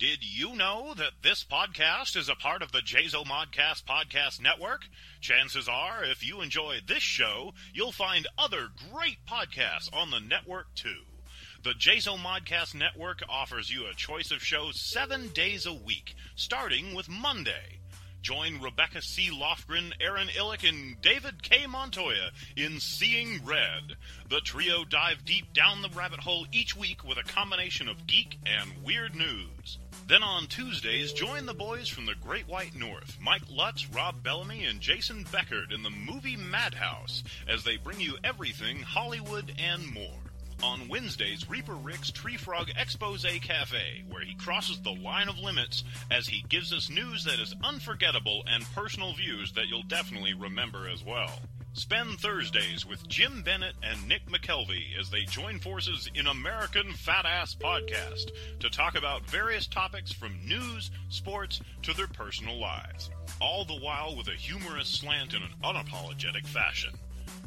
Did you know that this podcast is a part of the Jazo Modcast Podcast Network? Chances are, if you enjoy this show, you'll find other great podcasts on the network too. The Jazo Modcast Network offers you a choice of shows seven days a week, starting with Monday. Join Rebecca C. Lofgren, Aaron Illick, and David K. Montoya in Seeing Red. The trio dive deep down the rabbit hole each week with a combination of geek and weird news. Then on Tuesdays, join the boys from the Great White North, Mike Lutz, Rob Bellamy, and Jason Beckert in the movie Madhouse, as they bring you everything Hollywood and more. On Wednesdays, Reaper Rick's Tree Frog Expose Cafe, where he crosses the line of limits as he gives us news that is unforgettable and personal views that you'll definitely remember as well. Spend Thursdays with Jim Bennett and Nick McKelvey as they join forces in American Fat Ass Podcast to talk about various topics from news, sports, to their personal lives. All the while with a humorous slant in an unapologetic fashion.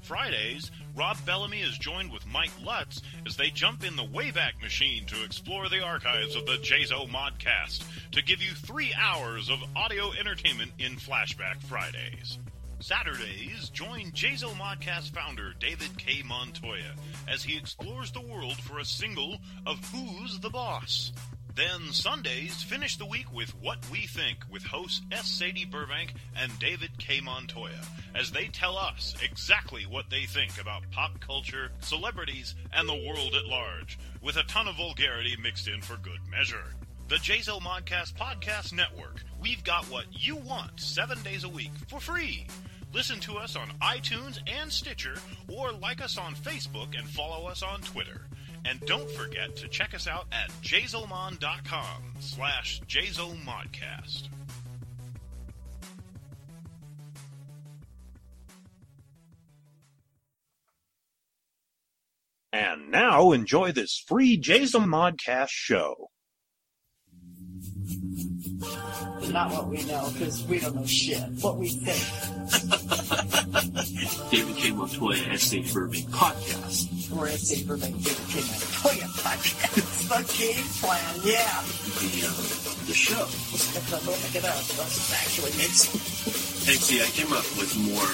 Fridays, Rob Bellamy is joined with Mike Lutz as they jump in the Wayback Machine to explore the archives of the Jazo Modcast to give you three hours of audio entertainment in Flashback Fridays. Saturdays, join Jazo Modcast founder David K. Montoya as he explores the world for a single of Who's the Boss. Then Sundays, finish the week with What We Think with hosts S. Sadie Burbank and David K. Montoya as they tell us exactly what they think about pop culture, celebrities, and the world at large, with a ton of vulgarity mixed in for good measure. The Jazo Modcast Podcast Network. We've got what you want seven days a week for free. Listen to us on iTunes and Stitcher, or like us on Facebook and follow us on Twitter. And don't forget to check us out at jazomon.com slash jazomodcast. And now enjoy this free Jazo Modcast show. Not what we know, because we don't know shit. What we think. David K. Montoya, S.A. Burbank podcast. Or as St. Burbank David K. Montoya podcast. The game plan, yeah. The, uh, the show. I look it up, that's actually makes And see, I came up with more.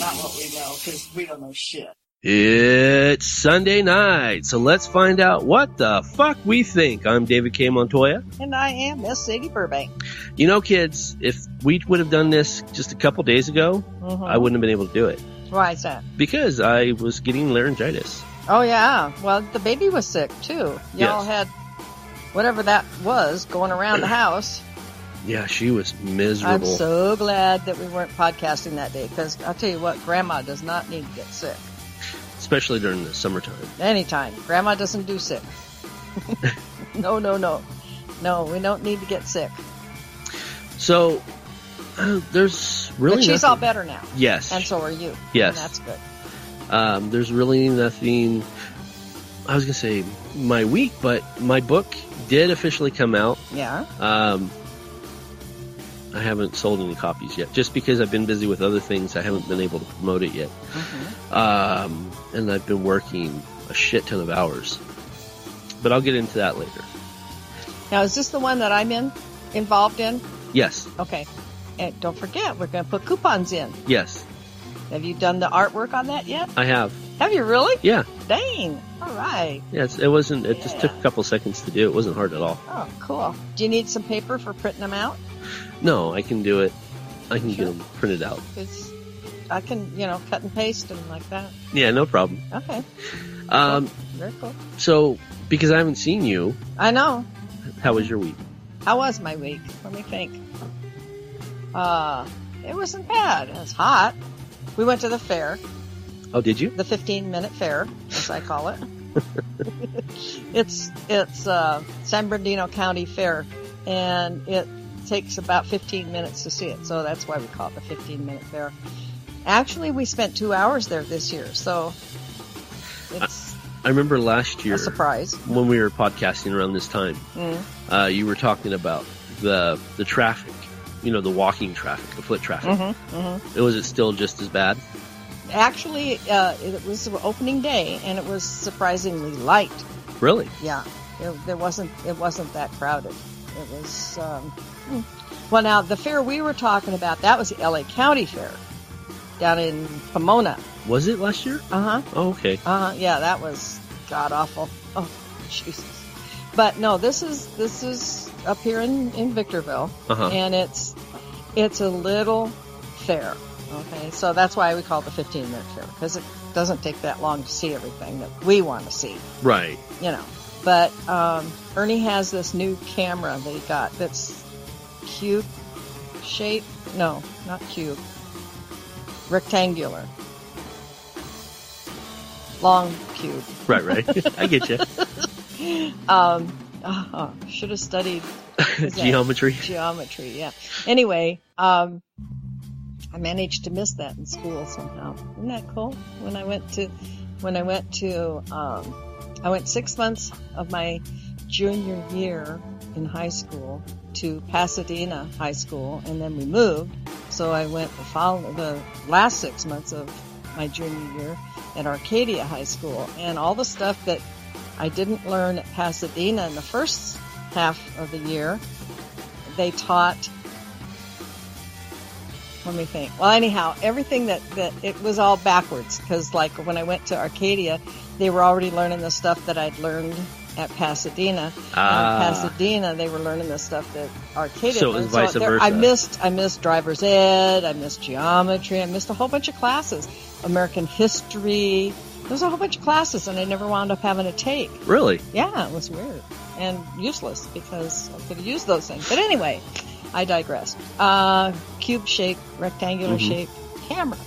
Not what we know, because we don't know shit. It's Sunday night, so let's find out what the fuck we think. I'm David K. Montoya. And I am Miss Sadie Burbank. You know, kids, if we would have done this just a couple days ago, Mhm. I wouldn't have been able to do it Why is that? because I was getting laryngitis. Oh yeah. Well, the baby was sick too. Y'all Yes. had whatever that was going around the house. Yeah, she was miserable. I'm so glad that we weren't podcasting that day because I'll tell you what, Grandma does not need to get sick especially during the summertime. anytime. Grandma doesn't do sick. no, no, no, no. We don't need to get sick. So uh, there's really but she's nothing. all better now, Yes, and so are you. Yes. and that's good. um, there's really nothing. I was gonna say my week, but my book did officially come out. Yeah. Um, I haven't sold any copies yet, just because I've been busy with other things. I haven't been able to promote it yet, Mhm. um, and I've been working a shit ton of hours. But I'll get into that later. Now, is this the one that I'm in, involved in? Yes, Okay. And don't forget, we're going to put coupons in. yes, Have you done the artwork on that yet? I have. Have you really? Yeah, Dang. All right. yes. It wasn't. It just took a couple seconds to do. It wasn't hard at all. Oh, cool. Do you need some paper for printing them out? No, I can do it. I can Sure. get them printed out. It's, I can, you know, cut and paste them like that. Yeah, no problem. Okay. Um, Very cool. so because I haven't seen you, I know. how was your week? How was my week? Let me think. Uh, it wasn't bad. It was hot. We went to the fair, Oh, did you? the 15 minute fair, as I call it. it's, it's, uh, San Bernardino County Fair and it takes about 15 minutes to see it. So that's why we call it the 15 minute fair. Actually, we spent two hours there this year. So it's I remember last year a surprise. when we were podcasting around this time. Mm. uh, you were talking about the the traffic, you know, the walking traffic, the foot traffic. Mm-hmm, mm-hmm. Was it still just as bad? Actually, uh, it was opening day and it was surprisingly light. Really? Yeah. There, there wasn't it wasn't that crowded. It was um, hmm. well now the fair we were talking about that was the L.A. County Fair down in Pomona. Was it last year? Uh huh. Oh, okay. Uh huh. Yeah, that was god awful. Oh Jesus. But no, this is this is up here in in Victorville, Uh-huh. and it's it's a little fair. Okay, so that's why we call it the 15 minute fair because it doesn't take that long to see everything that we want to see, Right. you know. But um, Ernie has this new camera that he got that's cube shape. No, not cube. Rectangular. Long cube. Right, right. I get you. Um, oh, should have studied Geometry. geometry. Yeah. Anyway, um, I managed to miss that in school somehow. Isn't that cool? When I went to, when I went to, um, I went six months of my junior year in high school to Pasadena High School, and then we moved. So I went the the last six months of my junior year at Arcadia High School, and all the stuff that I didn't learn at Pasadena in the first half of the year, they taught. Let me think. Well, anyhow, everything that, that it was all backwards because, like, when I went to Arcadia, they were already learning the stuff that I'd learned at Pasadena. Ah. And in Pasadena, they were learning the stuff that Arcadia. So it was vice there- I missed, I missed driver's ed, I missed geometry, I missed a whole bunch of classes, American history. There was a whole bunch of classes, and I never wound up having to take. Really? Yeah, it was weird and useless because I could have used those things. But anyway, I digress. Uh, cube shaped, rectangular Mhm. shaped camera.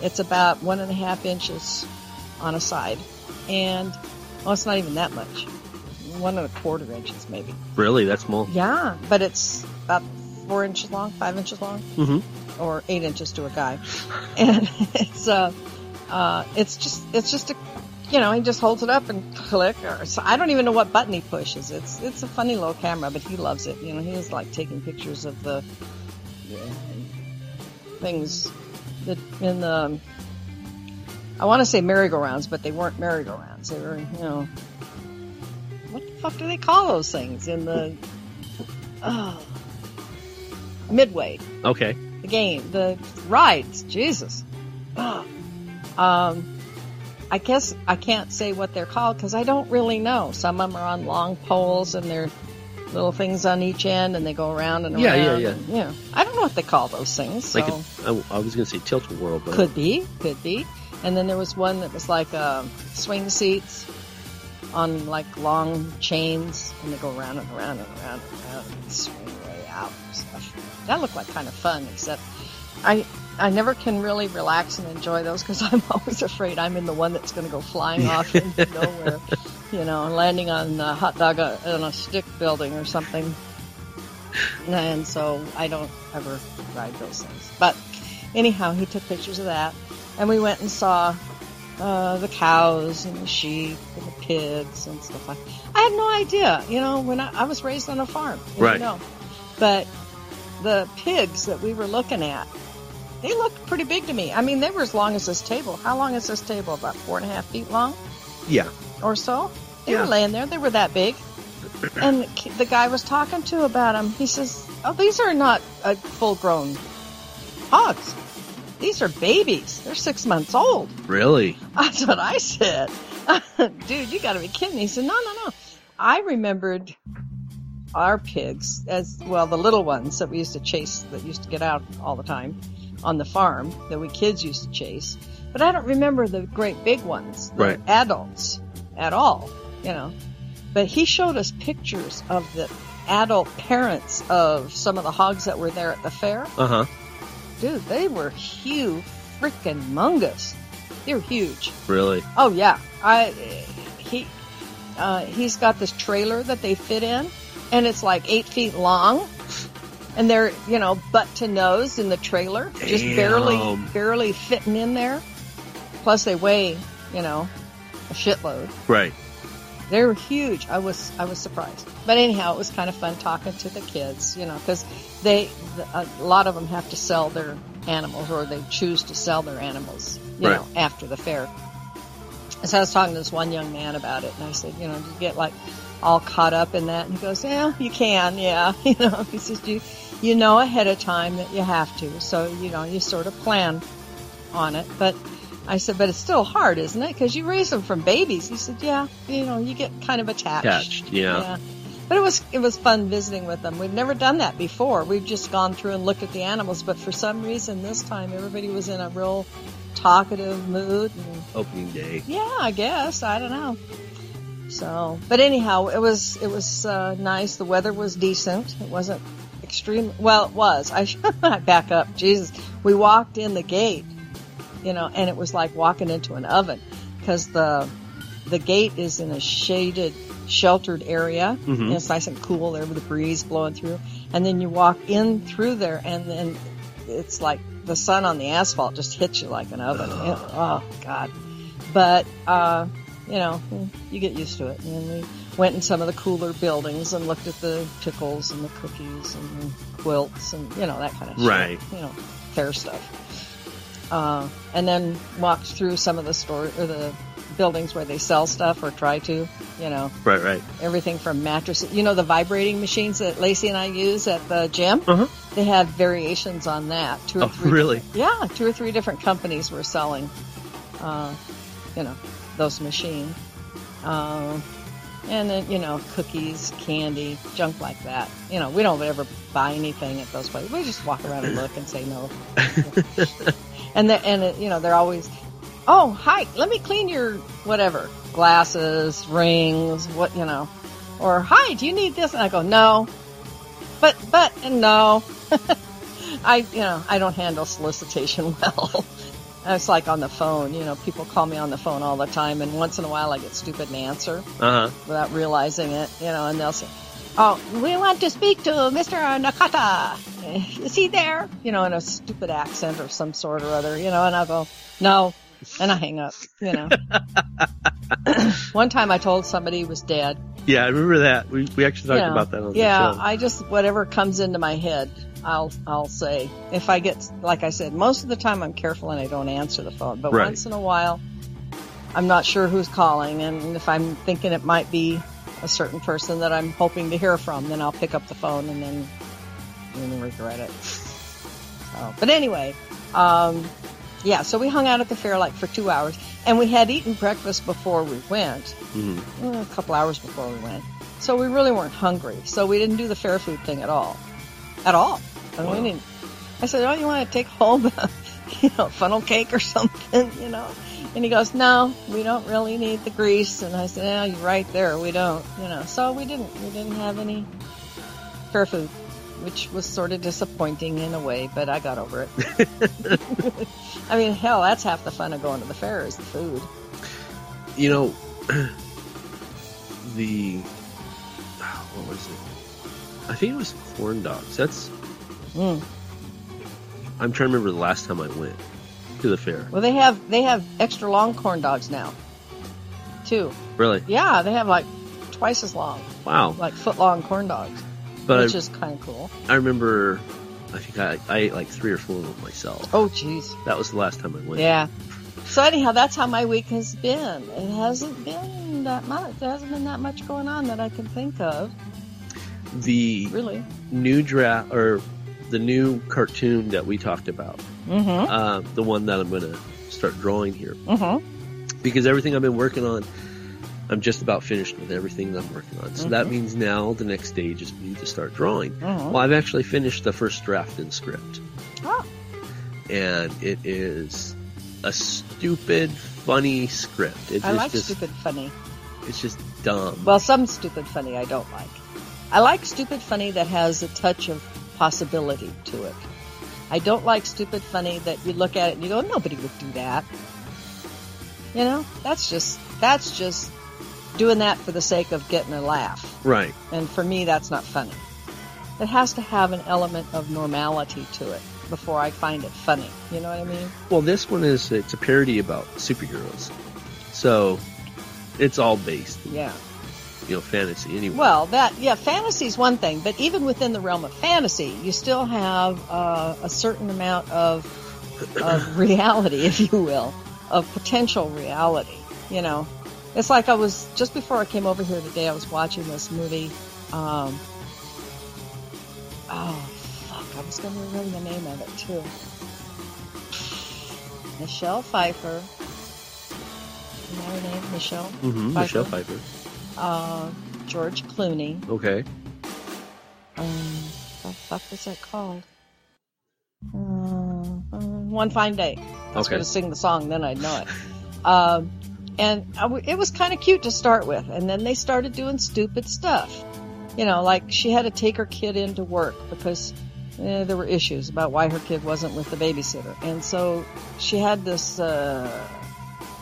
It's about one and a half inches on a side, and well, it's not even that much. One and a quarter inches, maybe. Really? That's small. Yeah, but it's about four inches long, five inches long Mm-hmm. or eight inches to a guy, and it's uh, uh, it's just it's just a, you know, he just holds it up and click. Or so I don't even know what button he pushes. It's it's a funny little camera, but he loves it. You know, he is like taking pictures of the yeah, things that in the. I want to say merry-go-rounds, but they weren't merry-go-rounds. They were, you know, what the fuck do they call those things in the? Oh, midway Okay. the game, the rides. Jesus. Ugh. Um, I guess I can't say what they're called because I don't really know. Some of them are on long poles and they're little things on each end and they go around and around. Yeah, yeah, yeah. and, yeah. I don't know what they call those things. So Like a, I, I was gonna say tilt a whirl, but could be, could be. And then there was one that was like um, swing seats on like long chains, and they go around and around and around and around and swing way out and stuff. That looked like kind of fun, except I I never can really relax and enjoy those because I'm always afraid I'm in the one that's going to go flying off into nowhere, you know, landing on a hot dog uh, on a stick building or something. And so I don't ever ride those things. But anyhow, he took pictures of that, and we went and saw uh, the cows and the sheep and the pigs and stuff like. I had no idea, you know, when I, I was raised on a farm, you Right. know, but the pigs that we were looking at, they looked pretty big to me. I mean, they were as long as this table. How long is this table? About four and a half feet long yeah. or so. They Yeah. were laying there. They were that big. And the guy was talking to about them. He says, "Oh, these are not uh, full-grown hogs. These are babies. They're six months old." Really? That's what I said. Dude, you got to be kidding. He said, "No, no, no. I remembered our pigs as well, the little ones that we used to chase, that used to get out all the time on the farm, that we kids used to chase. But I don't remember the great big ones, the Right. adults at all, you know. But he showed us pictures of the adult parents of some of the hogs that were there at the fair. Uh huh. Dude, they were huge, freaking mungus. They were huge. Really? Oh yeah, I he uh, he's got this trailer that they fit in, and it's like eight feet long, and they're you know butt to nose in the trailer, just barely barely fitting in there. Plus they weigh you know a shitload. Right. They were huge. I was I was surprised, but anyhow, it was kind of fun talking to the kids, you know, because they a lot of them have to sell their animals or they choose to sell their animals, you Right. know, after the fair. So I was talking to this one young man about it, and I said, you know, do you get like all caught up in that. And he goes, yeah, you can, yeah. You know, he says, you, you know ahead of time that you have to. So, you know, you sort of plan on it. But I said, but it's still hard, isn't it? Because you raise them from babies. He said, yeah, you know, you get kind of attached. Attached, yeah. Yeah. But it was it was fun visiting with them. We've never done that before. We've just gone through and looked at the animals, but for some reason this time everybody was in a real talkative mood. And, Opening day. yeah, I guess I don't know. So, but anyhow, it was it was uh, nice. The weather was decent. It wasn't extreme. Well, it was. I back up. Jesus, we walked in the gate, you know, and it was like walking into an oven because the the gate is in a shaded, sheltered area. Mhm. And it's nice and cool there with the breeze blowing through. And then you walk in through there, and then it's like the sun on the asphalt just hits you like an oven. It- oh God! But uh, you know, you get used to it. And we went in some of the cooler buildings and looked at the pickles and the cookies and the quilts and you know that kind of stuff. Right. shit. You know, fair stuff. Uh, and then walked through some of the store or the buildings where they sell stuff or try to. You know, Right, right. everything from mattresses. You know, the vibrating machines that Lacey and I use at the gym. Uh-huh. They have variations on that. Two or Oh, three. really? Yeah, two or three different companies were selling, uh, you know, those machines. Um, and then, you know, cookies, candy, junk like that. You know, we don't ever buy anything at those places. We just walk around and look and say no. and they and it, you know, they're always, oh, hi, let me clean your whatever glasses, rings, what you know, or hi, do you need this? And I go, no, but but and no. I you know I don't handle solicitation well. It's like on the phone, you know, people call me on the phone all the time, and once in a while I get stupid and answer Uh huh. without realizing it, you know, and they'll say, "Oh, we want to speak to Mr. Nakata. Is he there?" You know, in a stupid accent or some sort or other, you know, and I'll go, "No," and I hang up, you know. One time I told somebody he was dead. Yeah, I remember that. We we actually talked you know. about that on yeah, the show. Yeah, I just whatever comes into my head, I'll I'll say. If I get like I said, most of the time I'm careful and I don't answer the phone, but Right. once in a while, I'm not sure who's calling, and if I'm thinking it might be a certain person that I'm hoping to hear from, then I'll pick up the phone and then and then regret it. So, but anyway, um, yeah. So we hung out at the fair like for two hours, and we had eaten breakfast before we went Mhm. uh, a couple hours before we went. So we really weren't hungry. So we didn't do the fair food thing at all. At all. I, mean, Wow. we didn't. I said, oh, you want to take home, you know, funnel cake or something, you know? And he goes, no, we don't really need the grease. And I said, yeah, you're right there. We don't, you know. So we didn't, we didn't have any fair food, which was sort of disappointing in a way, but I got over it. I mean, hell, that's half the fun of going to the fair is the food. You know, the what was it? I think it was corn dogs. That's Mm. I'm trying to remember the last time I went to the fair. Well, they have they have extra long corn dogs now, too. Really? Yeah, they have like twice as long, Wow. like foot long corn dogs, But which I, is kind of cool. I remember, I think I, I ate like three or four of them myself. Oh, jeez. That was the last time I went. Yeah. So anyhow, that's how my week has been. It hasn't been that much. There hasn't been that much going on that I can think of, The really. new draft or the new cartoon that we talked about, Mm-hmm. uh, the one that I'm going to start drawing here, Mm-hmm. because everything I've been working on, I'm just about finished with everything that I'm working on. So that Mhm. means now the next stage is me to start drawing. Mhm. Well, I've actually finished the first draft in script, Oh. and it is a stupid, funny script. It's I like just- stupid funny. It's just dumb. Well, some stupid funny I don't like. I like stupid funny that has a touch of possibility to it. I don't like stupid funny that you look at it and you go, nobody would do that. You know, that's just that's just doing that for the sake of getting a laugh. right. And for me, that's not funny. It has to have an element of normality to it before I find it funny. You know what I mean? Well, this one is it's a parody about superheroes, so it's all based, Yeah. You know, fantasy anyway. Well, that yeah, fantasy is one thing, but even within the realm of fantasy, you still have uh, a certain amount of of reality, if you will, of potential reality. You know, It's like I was just before I came over here today. I was watching this movie. Um, oh fuck! I was going to remember the name of it too. Michelle Pfeiffer. Is that her name? Michelle. Mm-hmm, Michelle Pfeiffer. Uh, George Clooney. Okay. Um, what the fuck was that called? Uh, One Fine Day. I was Okay. going to sing the song, then I'd know it. Um, and w- it was kind of cute to start with, and then they started doing stupid stuff. You know, like she had to take her kid into work because eh, there were issues about why her kid wasn't with the babysitter, and so she had this uh,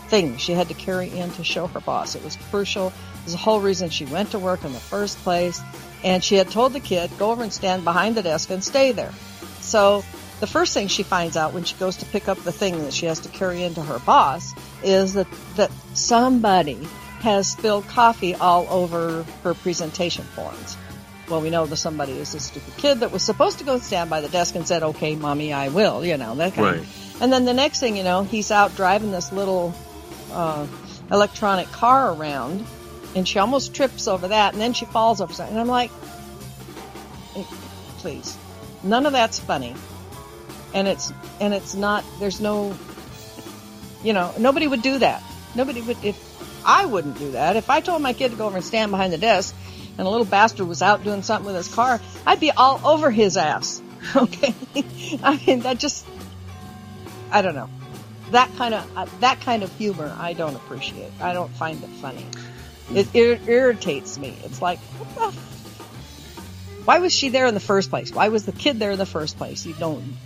thing she had to carry in to show her boss. It was crucial. Was the whole reason she went to work in the first place. And she had told the kid, go over and stand behind the desk and stay there. So the first thing she finds out when she goes to pick up the thing that she has to carry into her boss is that, that somebody has spilled coffee all over her presentation forms. Well, we know the somebody is this stupid kid that was supposed to go stand by the desk and said, okay, mommy, I will, you know, that kind Right. of. And then the next thing you know, he's out driving this little, uh, electronic car around and she almost trips over that and then she falls over something. And I'm like, "Eh, please, none of that's funny. And it's, and it's not, there's no, you know, nobody would do that. Nobody would, if I wouldn't do that. If I told my kid to go over and stand behind the desk and a little bastard was out doing something with his car, I'd be all over his ass. Okay. I mean, that just, I don't know. That kind of, uh, that kind of humor I don't appreciate. I don't find it funny. It, ir- irritates me. It's like, what the why was she there in the first place? Why was the kid there in the first place? You don't,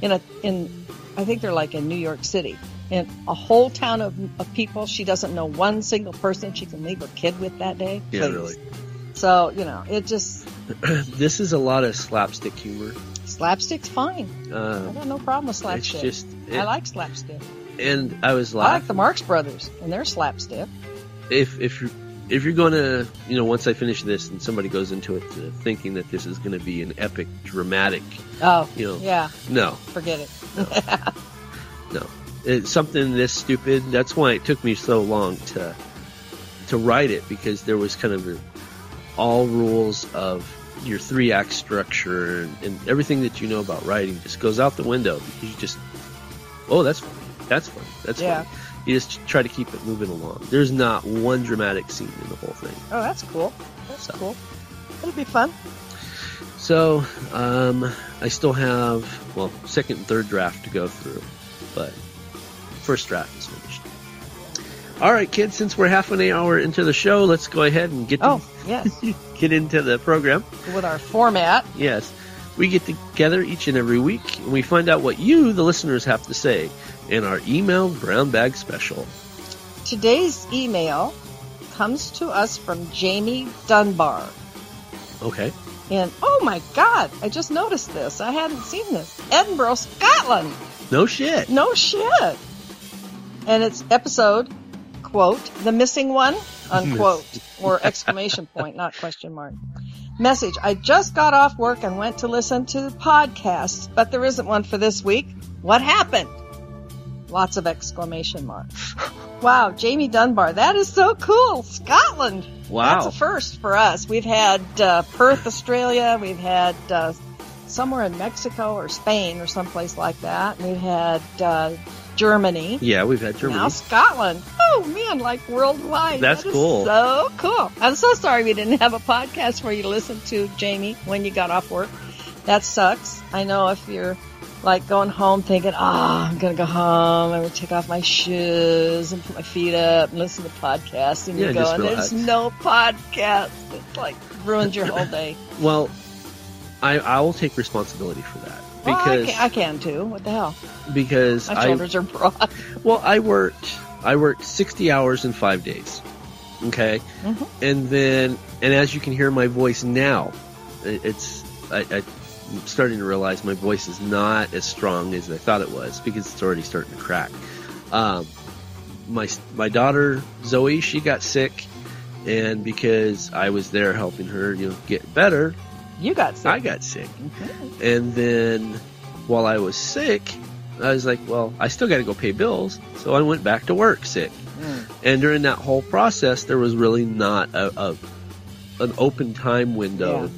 in a, in, I think they're like in New York City. In a whole town of, of people, she doesn't know one single person she can leave her kid with that day. Yeah, really. So, you know, it just, this is a lot of slapstick humor. slapstick's fine. I Uh, got no problem with it's slapstick. just, I like slapstick. and I was like I like the Marx Brothers and their slapstick. if if if you're gonna you know once I finish this and somebody goes into it uh, thinking that this is gonna be an epic dramatic Oh, you know yeah, no. Forget it. no. It's something this stupid that's why it took me so long to to write it because there was kind of a, all rules of your three act structure and, and everything that you know about writing just goes out the window because you just oh that's funny that's funny that's Yeah. funny you just try to keep it moving along there's not one dramatic scene in the whole thing Oh, that's cool. That's So. cool. It'll be fun. So, um, I still have, well, second and third draft to go through, but first draft is finished. All right, kids, since we're half an hour into the show, let's go ahead and get, to, Oh, yes. get into the program. With our format. Yes, we get together each and every week, and we find out what you, the listeners, have to say in our email brown bag special. Today's email comes to us from Jamie Dunbar. Okay. And oh my god, I just noticed this. I hadn't seen this. Edinburgh, Scotland. No shit. No shit. And it's episode, quote, the missing one, unquote, or exclamation point, not question mark. Message, I just got off work and went to listen to the podcast, but there isn't one for this week. What happened? Lots of exclamation marks. Wow, Jamie Dunbar, that is so cool. Scotland. Wow. That's a first for us. We've had uh, Perth, Australia. We've had uh, somewhere in Mexico or Spain or someplace like that. We've had uh, Germany. Yeah, we've had Germany. Now Scotland. Oh man, like worldwide. That's That is cool. So cool. I'm so sorry we didn't have a podcast for you to listen to, Jamie, when you got off work. That sucks. I know if you're like going home thinking, ah, I'm gonna go home. I'm gonna take off my shoes and put my feet up and listen to podcasts, and Yeah, you're going, there's no podcast. It's like ruins your whole day. Well, I, I will take responsibility for that. well, I Because, can, I can too. What the hell? because My I, shoulders are broad. Well, I worked I worked 60 hours in 5 days. Okay? Mhm. And then and as you can hear my voice now, it- it's I, I I'm starting to realize my voice is not as strong as I thought it was because it's already starting to crack. Um, my my daughter Zoe, she got sick and because I was there helping her, you know, get better, You got sick. I got sick. And then while I was sick, I was like, well, I still got to go pay bills. So I went back to work sick. And during that whole process, there was really not a, a an open time window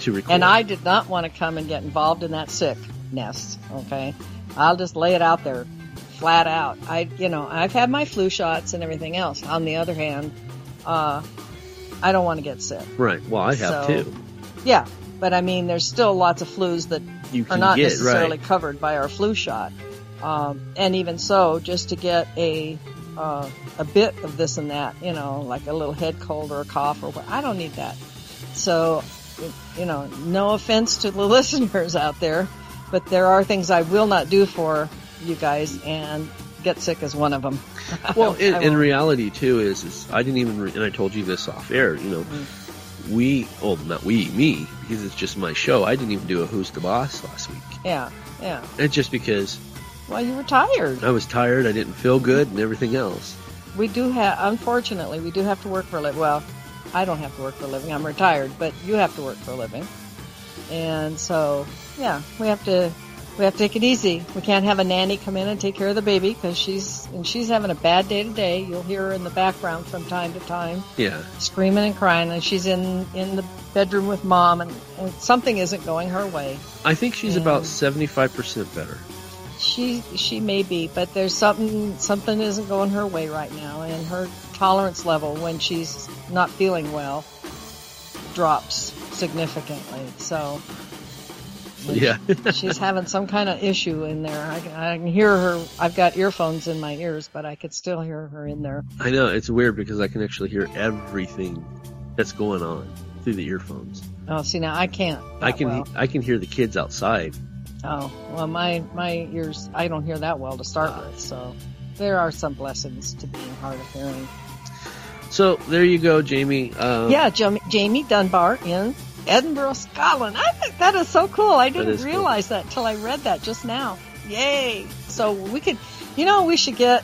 to record. And I did not want to come and get involved in that sick nest. Okay, I'll just lay it out there, flat out. I, you know, I've had my flu shots and everything else. On the other hand, uh, I don't want to get sick. right. Well, I have So- too. Yeah, but I mean, there's still lots of flus that You are not get necessarily right. covered by our flu shot. Um, and even so, just to get a uh, a bit of this and that, you know, like a little head cold or a cough or what, I don't need that. So, you know, no offense to the listeners out there, but there are things I will not do for you guys, and get sick is one of them. Well, in, in reality too is, is I didn't even, re- and I told you this off air. You know, Mm. we, oh, not we, me, because it's just my show. I didn't even do a Who's the Boss last week. yeah, yeah. And just because Well, you were tired. I was tired, I didn't feel good, and everything else. We do have, unfortunately, we do have to work for a living. Well, I don't have to work for a living. I'm retired, but you have to work for a living. And so, yeah, we have to, we have to take it easy. We can't have a nanny come in and take care of the baby because she's, and she's having a bad day today. You'll hear her in the background from time to time Yeah. screaming and crying and she's in, in the bedroom with mom and, and something isn't going her way. I think she's Yeah. about 75% better. She she may be, but there's something something isn't going her way right now, and her tolerance level when she's not feeling well drops significantly. So Yeah. she's having some kind of issue in there. I, can- I can hear her. I've got earphones in my ears, but I could still hear her in there. I know, it's weird because I can actually hear everything that's going on through the earphones. Oh, see now I can't. I can well. I can hear the kids outside. Oh well, my my ears I don't hear that well to start ah. with. So there are some blessings to being hard of hearing. So there you go, Jamie. Um, Yeah, Jam- Jamie Dunbar in Edinburgh, Scotland. I think that is so cool. I didn't is cool. realize that till I read that just now. Yay! So we could, you know, we should get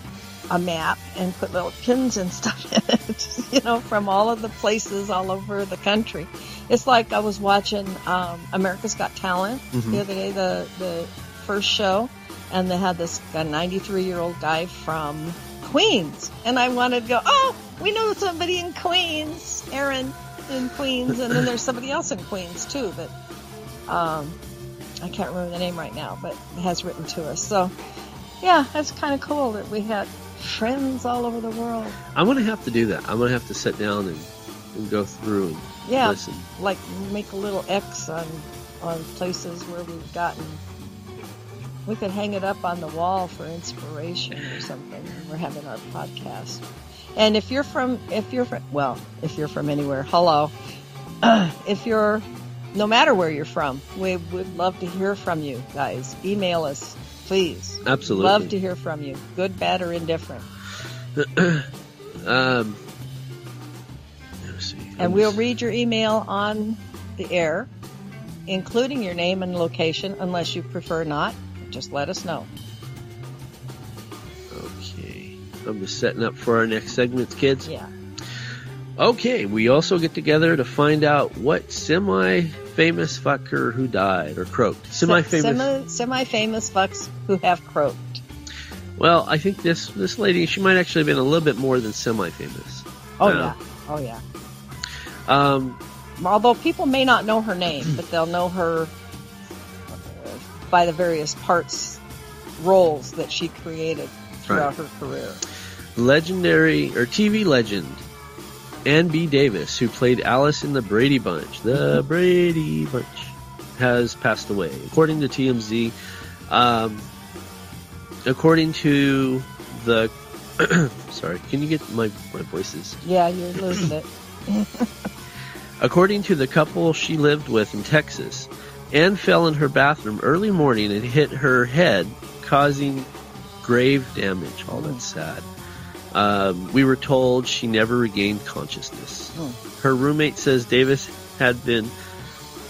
a map and put little pins and stuff in it, you know, from all of the places all over the country. It's like I was watching um, America's Got Talent Mhm. the other day, the the first show, and they had this 93 year old guy from Queens, and I wanted to go. Oh, we know somebody in Queens, Aaron in Queens, and then there's somebody else in Queens too but um, I can't remember the name right now, but has written to us. So yeah, that's kind of cool that we had friends all over the world. I'm gonna have to do that. I'm gonna have to sit down and, and go through and Yeah, listen. like make a little X on on places where we've gotten. We could hang it up on the wall for inspiration or something. We're having our podcast, and if you're from, if you're from, well, if you're from anywhere, hello. if you're, no matter where you're from, we would love to hear from you guys. Email us, please. Absolutely. Love to hear from you, good, bad, or indifferent. Um. And we'll read your email on the air, including your name and location, unless you prefer not. Just let us know. Okay. I'm just setting up for our next segments, kids. Yeah. Okay, we also get together to find out what semi-famous fucker who died or croaked. Semi-famous. Semi famous fucks who have croaked. Well, I think this this lady, she might actually have been a little bit more than semi-famous. Oh Uh, yeah. Oh yeah. Um, Although people may not know her name, but they'll know her by the various parts, roles that she created throughout her career. legendary or TV legend Ann B. Davis, who played Alice in the Brady Bunch, the Brady Bunch, has passed away. According to TMZ, um, according to the sorry, can you get my my voices? Yeah, you're losing it. According to the couple she lived with in Texas, Anne fell in her bathroom early morning and hit her head, causing grave damage. Oh, that's sad. Um, we were told she never regained consciousness. Hmm. Her roommate says Davis had been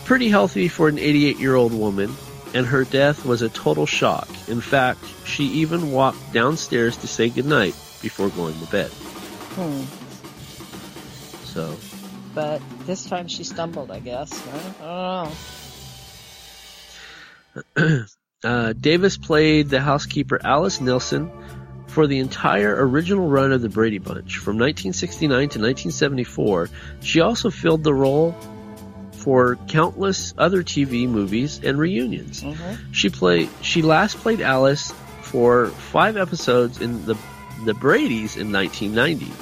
pretty healthy for an 88 year old woman, and her death was a total shock. In fact, she even walked downstairs to say goodnight before going to bed. Hmm. So, But this time she stumbled, I guess. I don't know. Uh, Davis played the housekeeper Alice Nelson For the entire original run of the Brady Bunch, from 1969 to 1974, she also filled the role for countless other TV movies and reunions. Mm-hmm. She played. She last played Alice for five episodes in the the Brady's in 1990.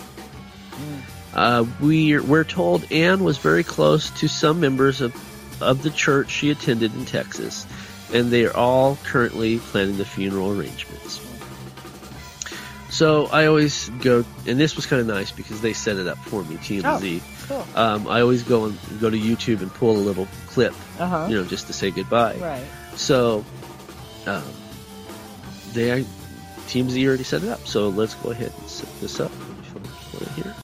Uh, we we're told Anne was very close to some members of of the church she attended in Texas, and they are all currently planning the funeral arrangements. So I always go, and this was kind of nice because they set it up for me, TMZ. Oh, Cool. Um, I always go and go to YouTube and pull a little clip, Uh huh. you know, just to say goodbye. Right. So, um, they TMZ already set it up. So let's go ahead and set this up. Let me find this one here.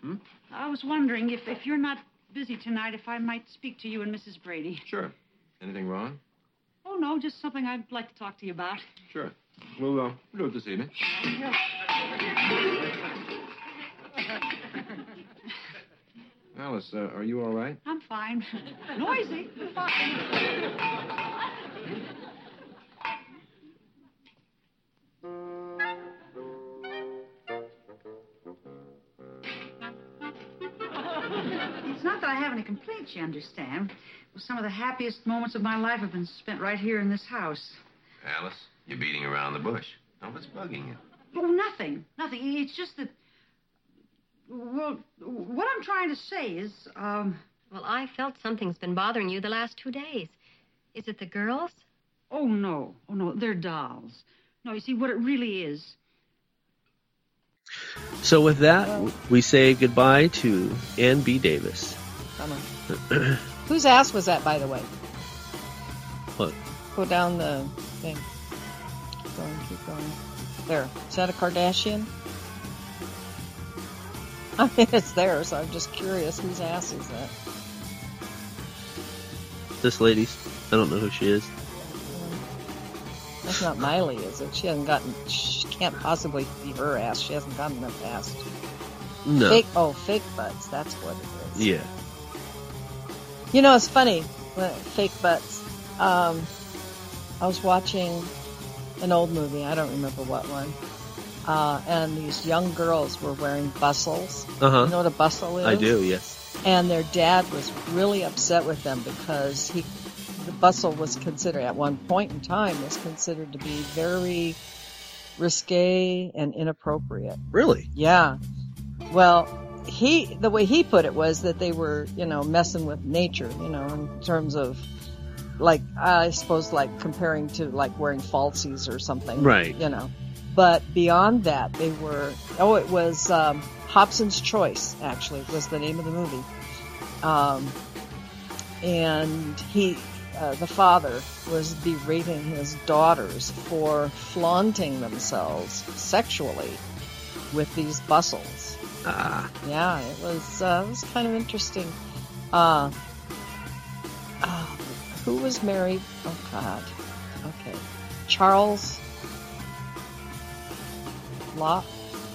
Hmm? I was wondering if, if you're not busy tonight, if I might speak to you and Mrs. Brady. Sure. Anything wrong? Oh, no, just something I'd like to talk to you about. Sure. We'll, uh, we'll do it this evening. Alice, uh, are you all right? I'm fine. Noisy. Fine. It's not that I have any complaints, you understand. Well, some of the happiest moments of my life have been spent right here in this house. Alice, you're beating around the bush. Now, what's bugging you? Oh, nothing. Nothing. It's just that. Well, what I'm trying to say is, um, Well, I felt something's been bothering you the last two days. Is it the girls? oh no, oh no, they're dolls. No, you see, what it really is. So with that, we say goodbye to Ann B. Davis. Come on. Whose ass was that, by the way? What? Go down the thing. Keep going, keep going. There. Is that a Kardashian? I mean, it's there, so I'm just curious whose ass is that? This lady's. I don't know who she is. That's not Miley, is it? She hasn't gotten. She can't possibly be her ass. She hasn't gotten the past. No. Fake. Oh, fake butts. That's what it is. Yeah. You know, it's funny. Fake butts. Um, I was watching an old movie. I don't remember what one. Uh, and these young girls were wearing bustles. Uh huh. You know what a bustle is? I do. Yes. And their dad was really upset with them because he, the bustle was considered at one point in time was considered to be very risque and inappropriate. Really? Yeah. Well, he the way he put it was that they were, you know, messing with nature, you know, in terms of like I suppose like comparing to like wearing falsies or something. Right. You know. But beyond that, they were oh, it was um Hobson's Choice actually was the name of the movie. Um and he uh, the father was berating his daughters for flaunting themselves sexually with these bustles. Ah. Yeah, it was uh, it was kind of interesting. Uh, uh, who was married? Oh God. Okay, Charles Loft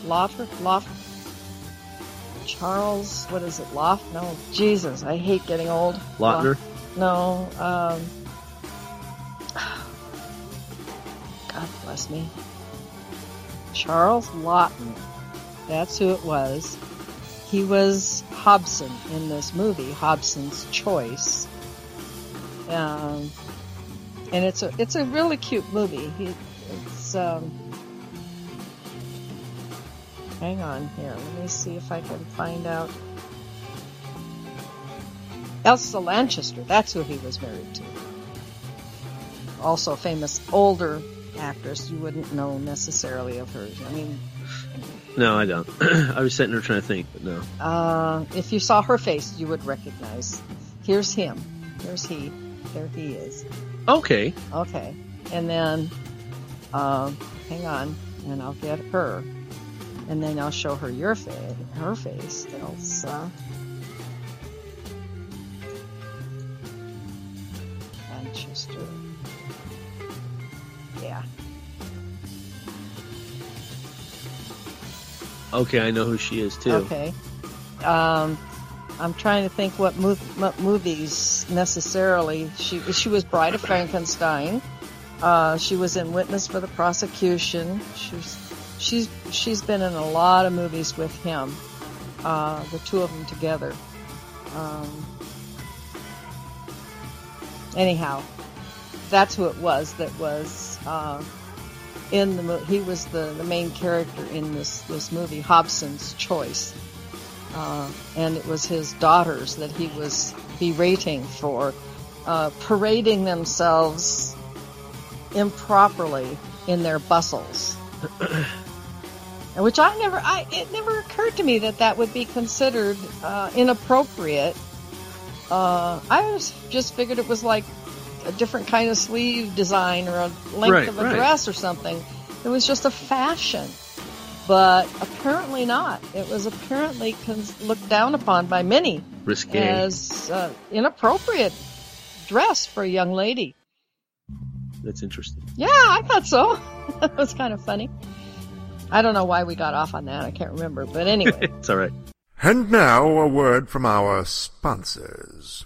Loffer Loft Charles. What is it? Loft? No, Jesus, I hate getting old. Lautner. No. Um, God bless me. Charles Laughton. That's who it was. He was Hobson in this movie, Hobson's Choice. Um, and it's a it's a really cute movie. He, it's um, hang on here. Let me see if I can find out. Elsa Lanchester, that's who he was married to. Also a famous older actress. You wouldn't know necessarily of her. I mean, No, I don't. I was sitting there trying to think, but no. uh, if you saw her face, you would recognize. Here's him. Here's he. There he is. Okay. Okay. And then, um, hang on, and I'll get her. And then I'll show her your face, her face, Elsa. faster. Yeah. Okay, I know who she is too. Okay. Um, I'm trying to think what, mov- what movies necessarily she she was Bride of Frankenstein. Uh, she was in Witness for the Prosecution. She's she's she's been in a lot of movies with him, uh, the two of them together. Um, anyhow, that's who it was that was uh, in the mo- he was the, the main character in this this movie Hobson's Choice, uh, and it was his daughters that he was berating for uh, parading themselves improperly in their bustles. Which I never, I it never occurred to me that that would be considered uh, inappropriate. Uh, I just figured it was like a different kind of sleeve design or a length Right, of a right. dress or something. It was just a fashion, but apparently not. It was apparently cons- looked down upon by many Risque. as uh, inappropriate dress for a young lady. That's interesting. Yeah, I thought so. it was kind of funny. I don't know why we got off on that. I can't remember, but anyway. It's all right. And now a word from our sponsors.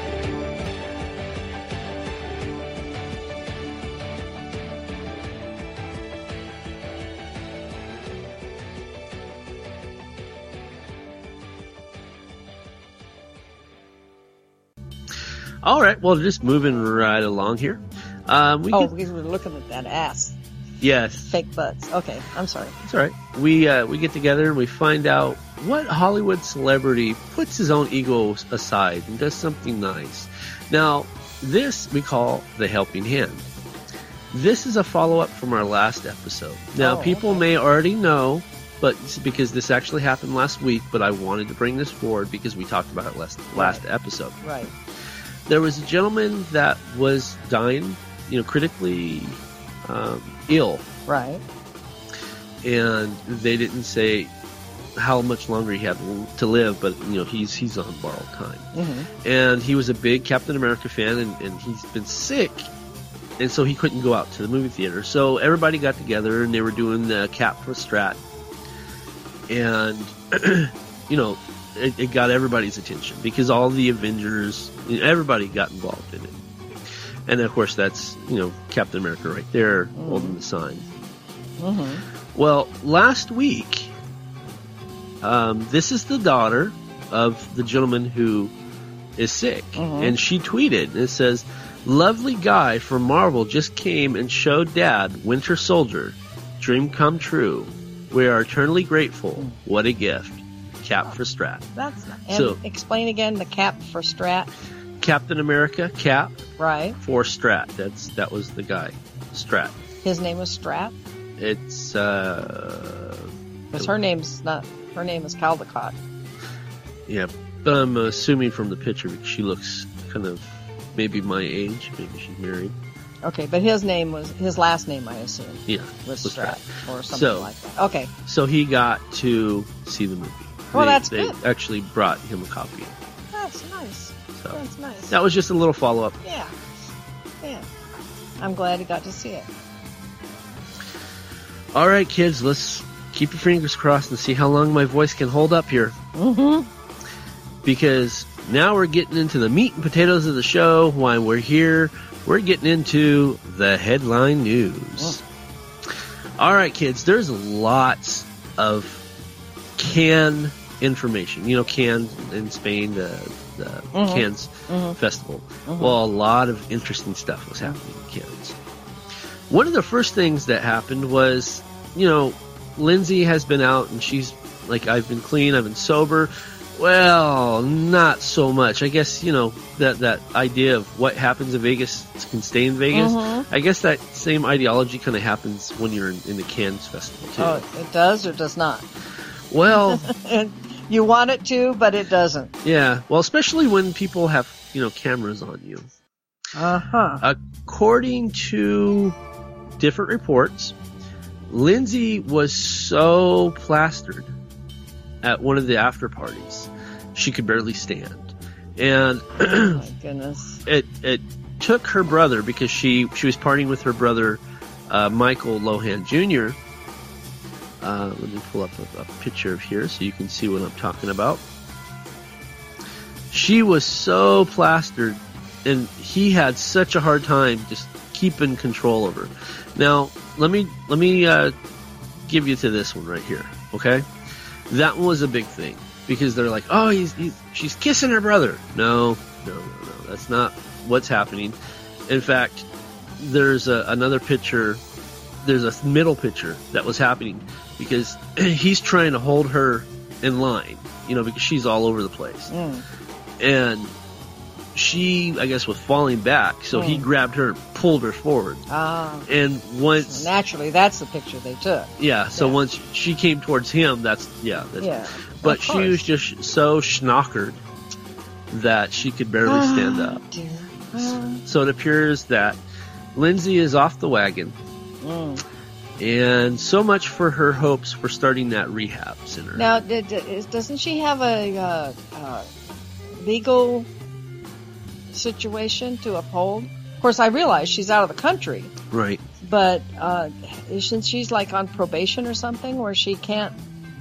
All right. Well, just moving right along here. Um, we oh, get, because we're looking at that ass. yes, Fake butts. Okay, I'm sorry. it's all right. We uh, we get together and we find out what Hollywood celebrity puts his own ego aside and does something nice. Now, this we call the helping hand. This is a follow up from our last episode. Now, Oh, people okay. may already know, but because this actually happened last week, but I wanted to bring this forward because we talked about it last last episode. Right. There was a gentleman that was dying, you know, critically um, ill, Right. and they didn't say how much longer he had to live, but you know, he's he's on borrowed time. Mm-hmm. and he was a big Captain America fan, and, and he's been sick, and so he couldn't go out to the movie theater. So everybody got together, and they were doing the Cap for Strat, and you know, it, it got everybody's attention because all the Avengers, everybody got involved in it, and of course that's you know Captain America right there holding the sign. Mm-hmm. Well, last week, um, this is the daughter of the gentleman who is sick, Mhm. and she tweeted and it says, "Lovely guy from Marvel just came and showed Dad Winter Soldier, dream come true. We are eternally grateful. What a gift, Cap for Strat, That's and So- explain again the cap for Strat. Captain America Cap Right. for Strat. That's that was the guy, Strat. His name was Strat. It's uh, Because her name's not. Her name is Caldecott. Yeah, but I'm assuming from the picture because she looks kind of maybe my age. Maybe she's married. Okay, but his name was his last name, I assume, Yeah, was was Strat or something So- like that. Okay. So he got to see the movie. Well, they, that's they good. actually brought him a copy. That's nice. So That's nice. that was just a little follow up. Yeah. Yeah. I'm glad he got to see it. All right, kids, let's keep your fingers crossed and see how long my voice Cannes hold up here. Mm-hmm. because now we're getting into the meat and potatoes of the show. Why we're here, we're getting into the headline news. All right, kids, there's lots of can information. You know, Cannes in Spain, the, the Mhm. Cannes Mhm. Festival. Mhm. Well, a lot of interesting stuff was happening in Cannes. One of the first things that happened was, you know, Lindsay has been out and she's like, I've been clean, I've been sober. Well, not so much. I guess, you know, that, that idea of what happens in Vegas can stay in Vegas. Mhm. I guess that same ideology kind of happens when you're in, in the Cannes Festival too. Oh, it does or does not? Well, you want it to, but it doesn't. yeah. Well, especially when people have, you know, cameras on you. Uh huh. According to different reports, Lindsay was so plastered at one of the after parties, she could barely stand. And Oh my goodness. it it took her brother because she she was partying with her brother uh, Michael Lohan Jr. Uh, let me pull up a, a picture of here so you can see what I'm talking about. She was so plastered, and he had such a hard time just keeping control of her. Now let me let me uh, give you to this one right here, okay? That was a big thing because they're like, oh, he's, he's she's kissing her brother. No, no, no, no, that's not what's happening. In fact, there's a, another picture. There's a middle picture that was happening because he's trying to hold her in line, you know, because she's all over the place, Mm. and she, I guess, was falling back, so he Mm. grabbed her, and pulled her forward, Ah. and once, Naturally, that's the picture they took. yeah, so Yeah. once she came towards him, that's yeah, that's, Yeah. but she was just so schnockered that she could barely stand Ah, up. dear. Ah. So it appears that Lindsay is off the wagon, Mm. And so much for her hopes for starting that rehab center. Now, doesn't she have a uh, uh, legal situation to uphold? Of course, I realize she's out of the country, Right. but uh, isn't she's like on probation or something where she can't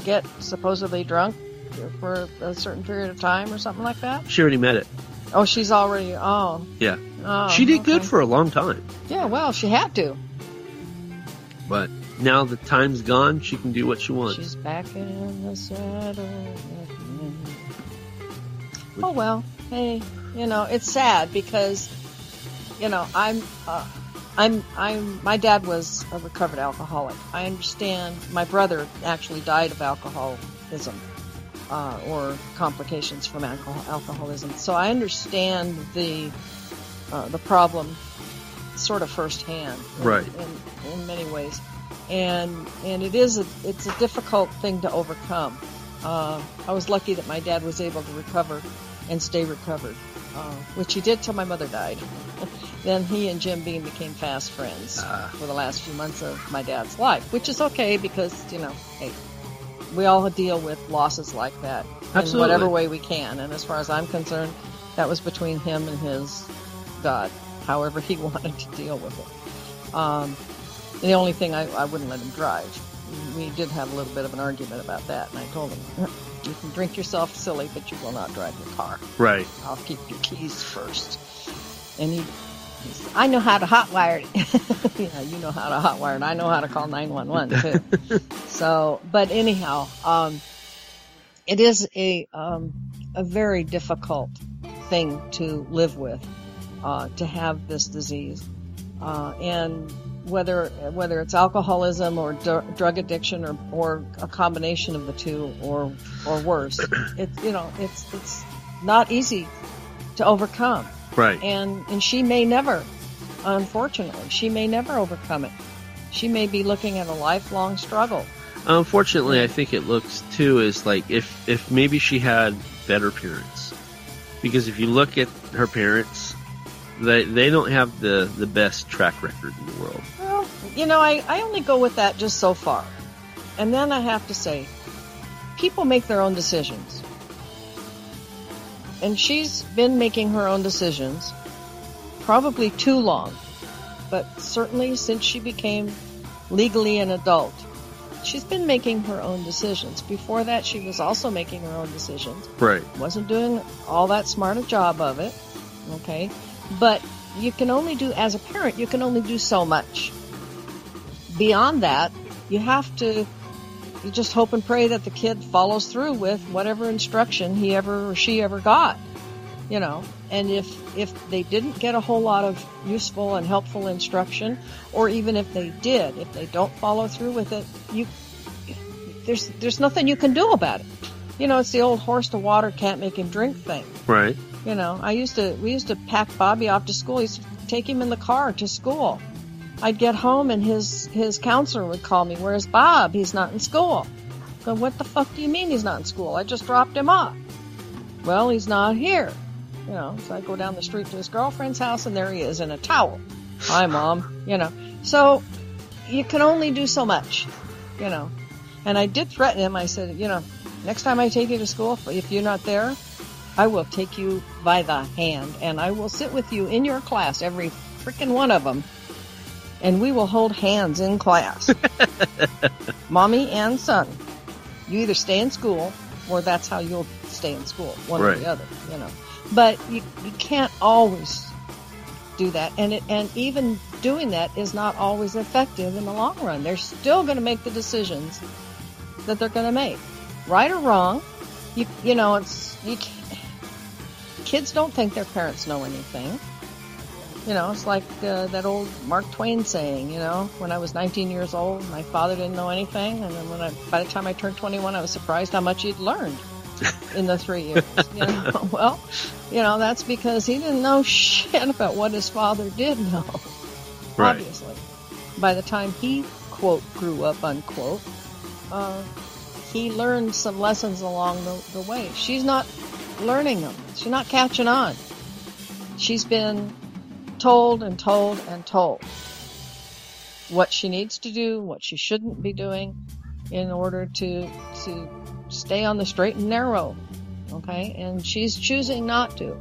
get supposedly drunk for a certain period of time or something like that? She already met it. Oh, she's already. Oh, Yeah. oh she did good for a long time, Yeah, well, she had to. But now the time's gone. She can do what she wants. She's back in the saddle. Oh well, hey, you know it's sad because, you know, I'm, uh, I'm, I'm. My dad was a recovered alcoholic. I understand. My brother actually died of alcoholism, uh, or complications from alcohol, alcoholism. So I understand the uh, the problem sort of firsthand, in, Right. In, in many ways, and and it is a it's a difficult thing to overcome. Uh, I was lucky that my dad was able to recover and stay recovered, uh, which he did till my mother died. then he and Jim Beam became fast friends Ah. for the last few months of my dad's life, which is okay because you know, hey, we all deal with losses like that in whatever way we can. And as far as I'm concerned, that was between him and his God, however he wanted to deal with it. Um, the only thing I, I wouldn't let him drive. We did have a little bit of an argument about that, and I told him, "You can drink yourself silly, but you will not drive your car. Right. I'll keep your keys first. And he, he said, "I know how to hotwire it." yeah, you know how to hotwire it. I know how to call nine one one too. so, but anyhow, um, it is a um, a very difficult thing to live with, uh, to have this disease, uh, and whether whether it's alcoholism or dr- drug addiction or, or a combination of the two or or worse, it's you know it's it's not easy to overcome, Right. and and she may never, unfortunately, she may never overcome it. She may be looking at a lifelong struggle. Unfortunately, I think it looks too is like if if maybe she had better parents, because if you look at her parents, they they don't have the the best track record in the world. You know, I, I only go with that just so far. And then I have to say, people make their own decisions. And she's been making her own decisions probably too long, but certainly since she became legally an adult. She's been making her own decisions. Before that, she was also making her own decisions Right. wasn't doing all that smart a job of it. Okay. But you can only do, as a parent, you can only do so much. Beyond that, you have to you just hope and pray that the kid follows through with whatever instruction he ever or she ever got. You know, and if if they didn't get a whole lot of useful and helpful instruction, or even if they did, if they don't follow through with it, you there's there's nothing you can do about it. You know, it's the old horse to water can't make him drink thing. Right. You know, I used to, we used to pack Bobby off to school. I used to take him in the car to school. I'd get home and his, his counselor would call me, where's Bob? He's not in school. Go, what the fuck do you mean he's not in school? I just dropped him off. Well, he's not here. You know, so I go down the street to his girlfriend's house and there he is in a towel. Hi, mom. You know, so you can only do so much, you know. And I did threaten him. I said, you know, next time I take you to school, if you're not there, I will take you by the hand and I will sit with you in your class, every freaking one of them, and we will hold hands in class. Mommy and son. You either stay in school or that's how you'll stay in school, one or the other, you know. But you, you can't always do that. And it, and even doing that is not always effective in the long run. They're still going to make the decisions that they're going to make. Right or wrong, you, you know, it's, you kids don't think their parents know anything. You know, it's like uh, that old Mark Twain saying, you know, when I was 19 years old, my father didn't know anything, and then when I, by the time I turned 21, I was surprised how much he'd learned in the three years. You know, well, you know, that's because he didn't know shit about what his father did know. Right. Obviously, by the time he quote grew up unquote, uh, he learned some lessons along the, the way. She's not learning them. She's not catching on. She's been told and told and told what she needs to do, what she shouldn't be doing in order to to stay on the straight and narrow. Okay? And she's choosing not to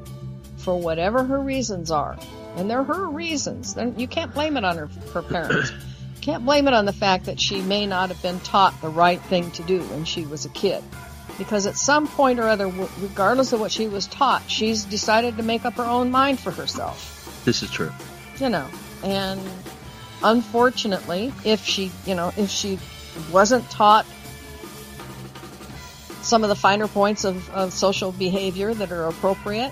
for whatever her reasons are. And they're her reasons. They're, you can't blame it on her, her parents. You can't blame it on the fact that she may not have been taught the right thing to do when she was a kid. Because at some point or other, regardless of what she was taught, she's decided to make up her own mind for herself This is true. you know, and unfortunately, if she, you know, if she wasn't taught some of the finer points of, of social behavior that are appropriate,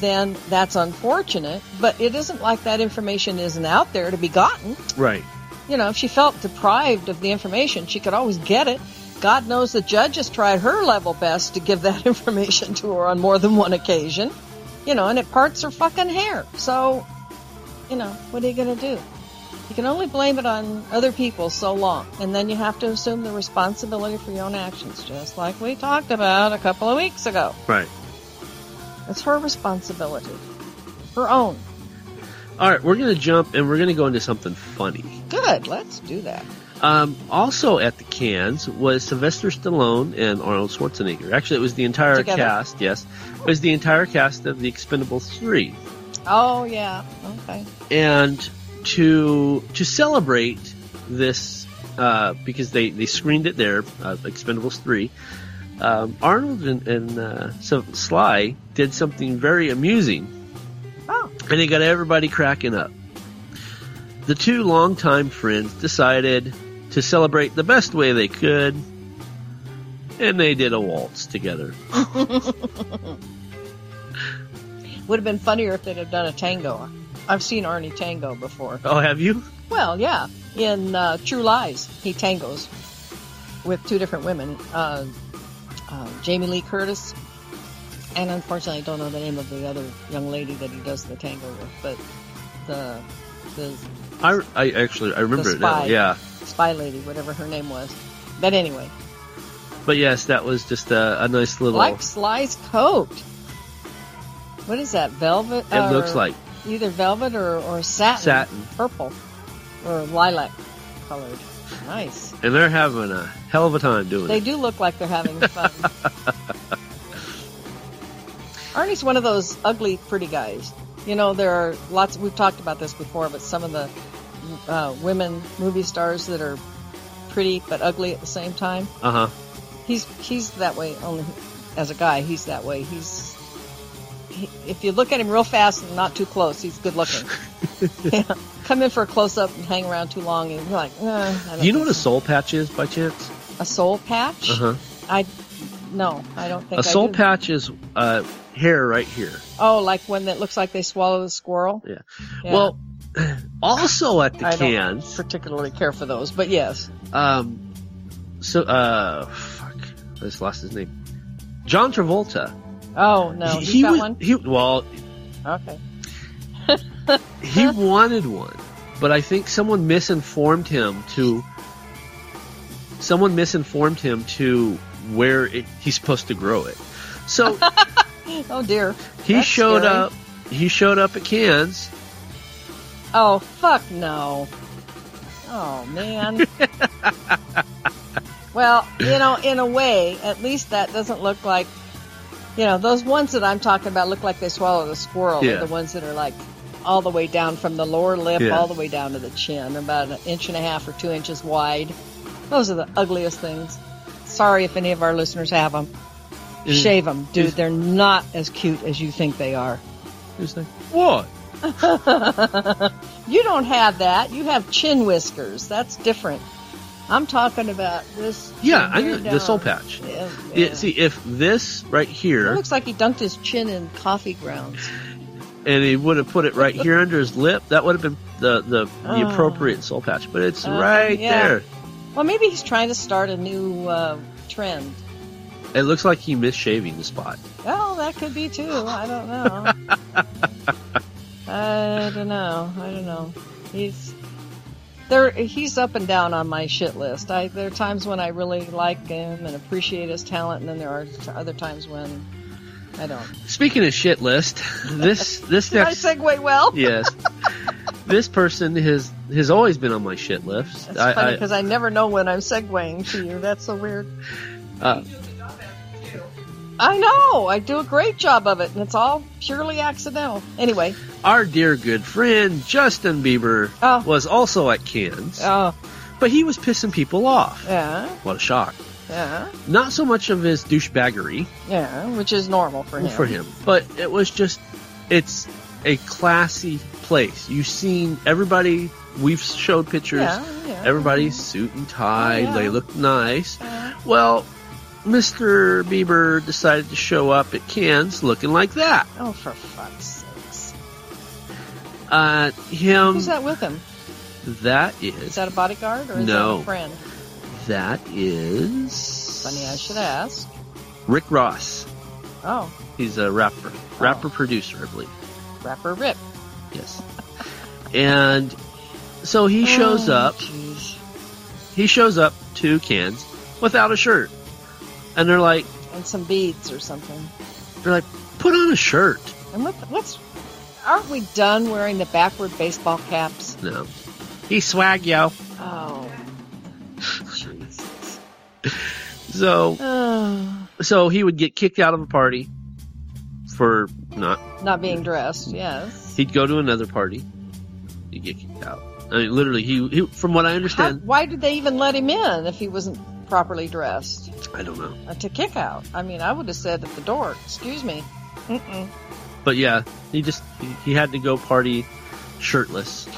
then that's unfortunate, but it isn't like that information isn't out there to be gotten. Right. You know, if she felt deprived of the information, she could always get it. God knows the judge has tried her level best to give that information to her on more than one occasion. You know, and it parts her fucking hair. So, you know, what are you going to do? You can only blame it on other people so long, and then you have to assume the responsibility for your own actions, just like we talked about a couple of weeks ago. Right. It's her responsibility. Her own. All right, we're going to jump and we're going to go into something funny. Good, let's do that. Um, also at the Cannes was Sylvester Stallone and Arnold Schwarzenegger. Actually, it was the entire Together. cast. Yes, it was the entire cast of The Expendables three. Oh, yeah, okay. and to to celebrate this uh, because they they screened it there, uh, Expendables three. Um, Arnold and, and uh, so Sly did something very amusing, Oh, and they got everybody cracking up. The two longtime friends decided to celebrate the best way they could, and they did a waltz together. would have been funnier if they'd have done a tango. I've seen Arnie tango before. Oh, have you? Well, yeah. In uh, True Lies, he tangos with two different women, uh, uh, Jamie Lee Curtis, and unfortunately, I don't know the name of the other young lady that he does the tango with, but the the I, I actually I remember it now. Yeah, spy lady, whatever her name was. But anyway, but yes, that was just a, a nice little. like Sly's coat. What is that? Velvet? It looks like either velvet or, or satin. Satin. Purple. Or lilac colored. Nice. and they're having a hell of a time doing They it. They do look like they're having fun. Arnie's one of those ugly, pretty guys. You know, there are lots, we've talked about this before, but some of the uh, women movie stars that are pretty but ugly at the same time. Uh huh. He's, he's that way only as a guy. He's that way. He's, he, if you look at him real fast and not too close, he's good looking. yeah. Come in for a close up and hang around too long and you're like, eh, I don't Do you know what a soul patch is by chance? a soul patch? Uh huh. I no, I don't think A soul patch is uh, hair right here. Oh, like one that looks like they swallow the squirrel. Yeah. Yeah. Well, also at the I don't Cannes, particularly care for those, but yes. um, so uh, fuck, I just lost his name. John Travolta. Oh no, he, he got was one. he well Okay. he wanted one, but I think someone misinformed him to. Someone misinformed him to where it, he's supposed to grow it. So Oh dear. he That's showed scary. up. He showed up at Cannes. Oh fuck no. Oh man. well, you know, in a way, at least that doesn't look like. You know, those ones that I'm talking about look like they swallowed a squirrel. Yeah. The ones that are like all the way down from the lower lip Yeah. all the way down to the chin, about an inch and a half or two inches wide. Those are the ugliest things. Sorry if any of our listeners have them. Is- Shave them, dude. is- They're not as cute as you think they are. He's like, what? you don't have that. You have chin whiskers. That's different. I'm talking about this. Yeah, I know the soul patch. Yeah, Yeah, see, if this right It here, looks like he dunked his chin in coffee grounds. and he would have put it right here under his lip, that would have been the the, the Oh. appropriate soul patch. But it's Uh, right yeah. there. Well, maybe he's trying to start a new uh, trend. It looks like he missed shaving the spot. Well, that could be too. I don't know. I don't know. I don't know. He's there. He's up and down on my shit list. I there are times when I really like him and appreciate his talent, and then there are other times when I don't. Speaking of shit list, this this Did I segue well? yes, this person has has always been on my shit list. That's I, funny I, because I, never know when I'm segueing to you. That's so weird. uh, I know. I do a great job of it, and it's all purely accidental. Anyway. our dear good friend Justin Bieber Oh. was also at Cannes, Oh, but he was pissing people off. yeah, What a shock! yeah, Not so much of his douchebaggery yeah, which is normal for him. for him, but it was just it's a classy place. You've seen everybody. We've showed pictures. Yeah, yeah. Everybody's mm-hmm. suit and tie. Oh, yeah. They look nice. Well, Mr. Bieber decided to show up at Cannes looking like that. Oh, for fuck's sakes. Uh, him. Who's that with him? That Is is. that a bodyguard or is No. that a friend? That is. Funny, I should ask. Rick Ross. Oh, He's a rapper, rapper producer, I believe. rapper Rip. Yes. And so he shows Oh, up. jeez. He shows up to Cannes without a shirt. And they're like, And some beads or something. they're like, put on a shirt. And what, what's? Aren't we done wearing the backward baseball caps? No. He swag yo. Oh, Jesus. So Oh, so he would get kicked out of a party for not not being dressed. Yes. he'd go to another party. He'd get kicked out. I mean literally he, he from what I How, understand why did they even let him in if he wasn't properly dressed I don't know. uh, to kick out? I mean, I would have said at the door, "Excuse me." Mm-mm. But yeah, he just he, he had to go party shirtless.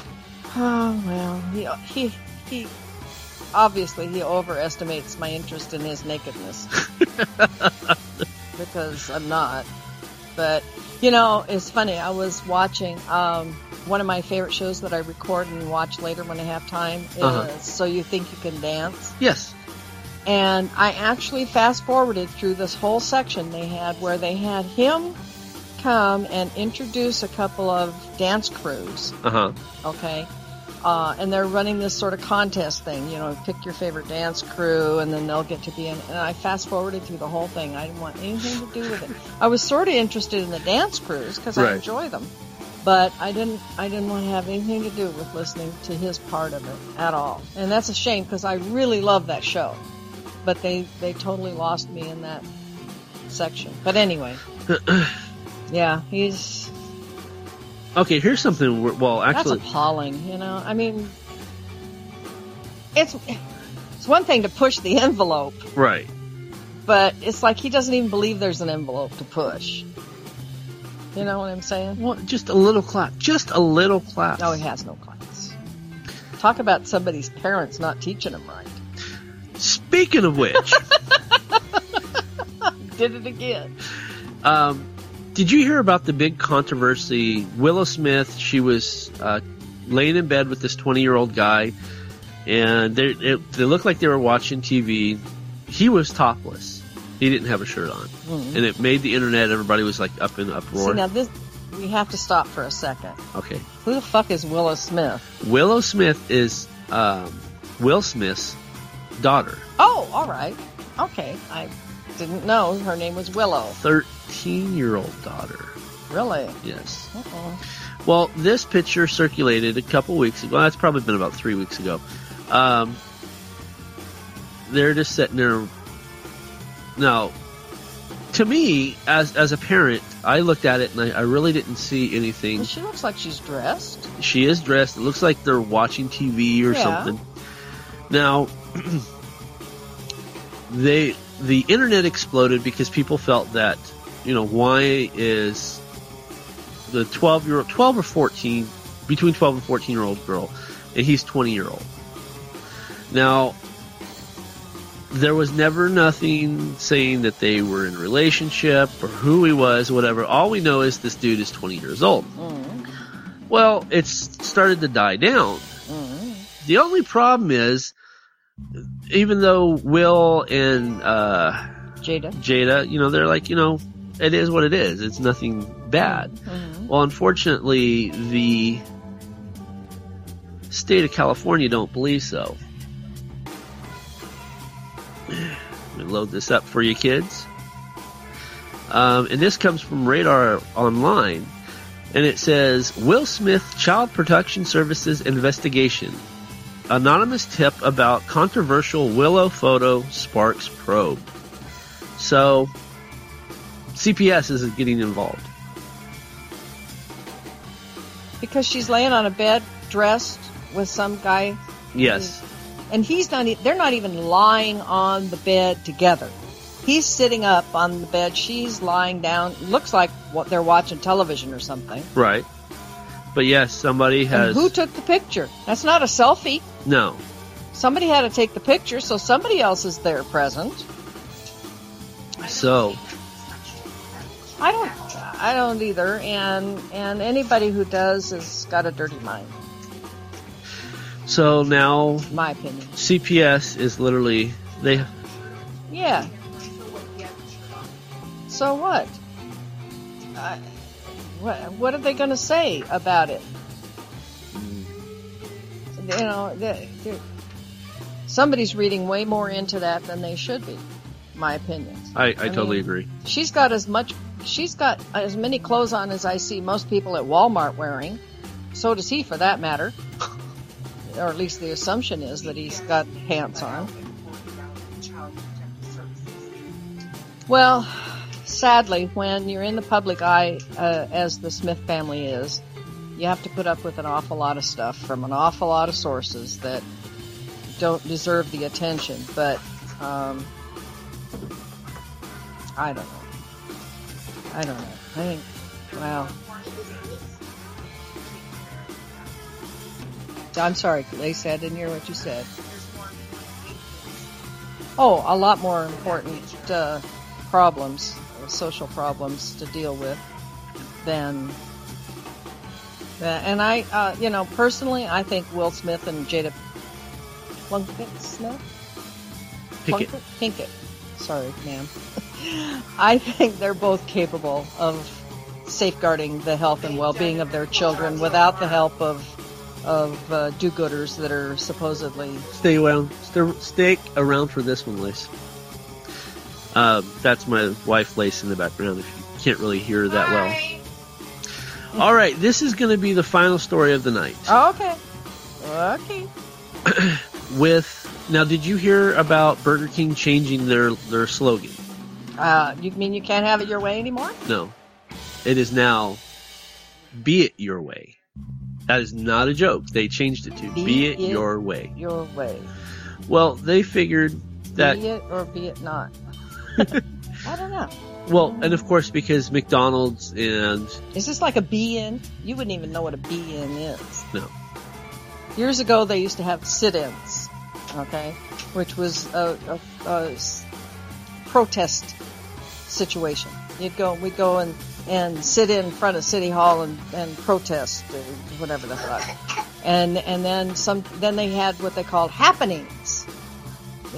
Oh well, he he he. Obviously, he overestimates my interest in his nakedness because I'm not. But you know, it's funny. I was watching um, one of my favorite shows that I record and watch later when I have time. Is Uh-huh. So you think you can dance? Yes. And I actually fast forwarded through this whole section they had where they had him come and introduce a couple of dance crews. Uh huh. Okay. Uh, and they're running this sort of contest thing, you know, pick your favorite dance crew and then they'll get to be in. And I fast forwarded through the whole thing. I didn't want anything to do with it. I was sort of interested in the dance crews because I enjoy them. But I didn't, I didn't want to have anything to do with listening to his part of it at all. And that's a shame because I really love that show. But they, they totally lost me in that section. But anyway. yeah, he's, Okay, here's something. Well, actually, that's appalling, you know. I mean, it's it's one thing to push the envelope, right. but it's like he doesn't even believe there's an envelope to push. You know what I'm saying? Well, just a little class. Just a little class. No, he has no class. Talk about somebody's parents not teaching him right. Speaking of which, Did it again. um, did you hear about the big controversy? Willow Smith, she was uh, laying in bed with this 20 year old guy, and they, it, they looked like they were watching TV. He was topless. He didn't have a shirt on. Mhm. And it made the internet, everybody was like up in See uproar. now this, we have to stop for a second. okay. Who the fuck is Willow Smith? Willow Smith is um, Will Smith's daughter. Oh, all right. Okay, I didn't know her name was Willow. 13 year old daughter. Really? Yes. Uh-oh. Well, this picture circulated a couple weeks ago. That's probably been about three weeks ago. Um, they're just sitting there. Now, to me, as as a parent, I looked at it and I, I really didn't see anything. She looks like she's dressed. She is dressed. It looks like they're watching TV or Yeah. something. Now, they the internet exploded because people felt that you know why is the 12 year old 12 or 14 between 12 and 14 year old girl and he's 20 year old. Now there was never nothing saying that they were in a relationship or who he was whatever. All we know is this dude is 20 years old. Mm, well it's started to die down. Mm. the only problem is, even though Will and uh, Jada. Jada, you know, they're like, you know, it is what it is. It's nothing bad. Mhm. Well, unfortunately, the state of California don't believe so. Let me load this up for you kids. Um, and this comes from Radar Online. And it says Will Smith Child Protection Services investigation. Anonymous tip about controversial Willow photo sparks probe. So, CPS is getting involved. Because she's laying on a bed dressed with some guy. Yes. And he's not, they're not even lying on the bed together. He's sitting up on the bed. She's lying down. Looks like what they're watching television or something. Right. But yes, somebody has. And who took the picture? That's not a selfie. no. Somebody had to take the picture, so somebody else is there present. So, I don't, I don't either. And and anybody who does has got a dirty mind, so now my opinion. CPS is literally they. Yeah. So what? I, what what are they going to say about it? Mm. you know, the, the, somebody's reading way more into that than they should be. My opinion. I, I, totally mean, agree. She's got as much, she's got as many clothes on as I see most people at Walmart wearing. So does he, for that matter. or at least the assumption is that he's got pants on. Well, sadly, when you're in the public eye, uh, as the Smith family is, you have to put up with an awful lot of stuff from an awful lot of sources that don't deserve the attention. But um, I don't know. I don't know. I think, well. I'm sorry, Lacey, I didn't hear what you said. Oh, a lot more important uh, problems, social problems to deal with than. And I, uh, you know, personally, I think Will Smith and Jada Plunkett Smith? Pinkett. Plunkett? Pinkett. Sorry, ma'am. I think they're both capable of safeguarding the health and well-being of their children without the help of of uh, do-gooders that are supposedly Stay around. Stay, around for this one, Lace. Um, that's my wife, Lace, in the background. If you can't really hear that well. All right, this is going to be the final story of the night. Oh, okay. Okay. With now, did you hear about Burger King changing their their slogan? Uh, you mean you can't have it your way anymore? No, it is now "Be it your way." That is not a joke. They changed it to Be "Be, it, it your way." Your way. Well, they figured that Be it or be it not. I don't know. well, and of course because McDonald's and Is this like a be-in? You wouldn't even know what a be-in is. no, Years ago, they used to have sit-ins, okay, which was a protest situation. You'd go, we'd go and, and sit in front of City Hall and, and protest, or whatever the fuck. And, and then some, then they had what they called happenings,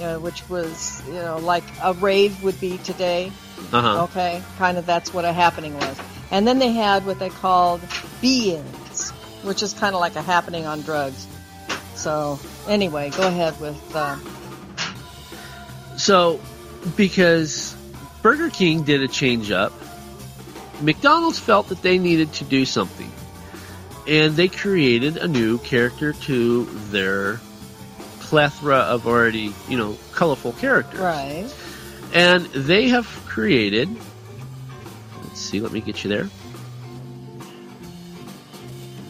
you know, which was, you know, like a rave would be today. uh huh, Okay, kind of that's what a happening was. And then they had what they called be-ins, which is kind of like a happening on drugs. So anyway, go ahead with. Uh, So, because Burger King did a change up, McDonald's felt that they needed to do something. And they created a new character to their plethora of already, you know, colorful characters. right. And they have created, let's see, let me get you there.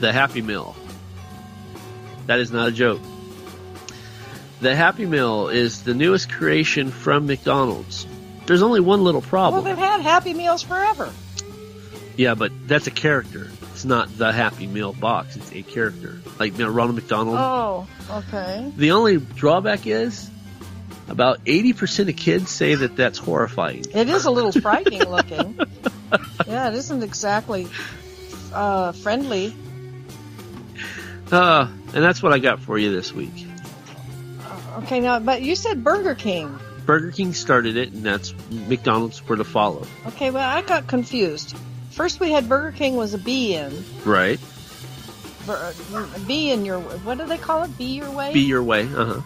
The Happy Meal. That is not a joke. The Happy Meal is the newest creation from McDonald's. There's only one little problem. Well, they've had Happy Meals forever. yeah, but that's a character. It's not the Happy Meal box. It's a character. Like Ronald McDonald. Oh, okay. The only drawback is about 80% of kids say that that's horrifying. It is a little frightening looking. Yeah, it isn't exactly uh, friendly. Uh, and that's what I got for you this week. Okay, now, but you said Burger King. Burger King started it, and that's McDonald's were to follow. Okay, well, I got confused. First, we had Burger King was a be in. Right? Bur- Be in your. What do they call it? Be your way. Be your way. Uh huh.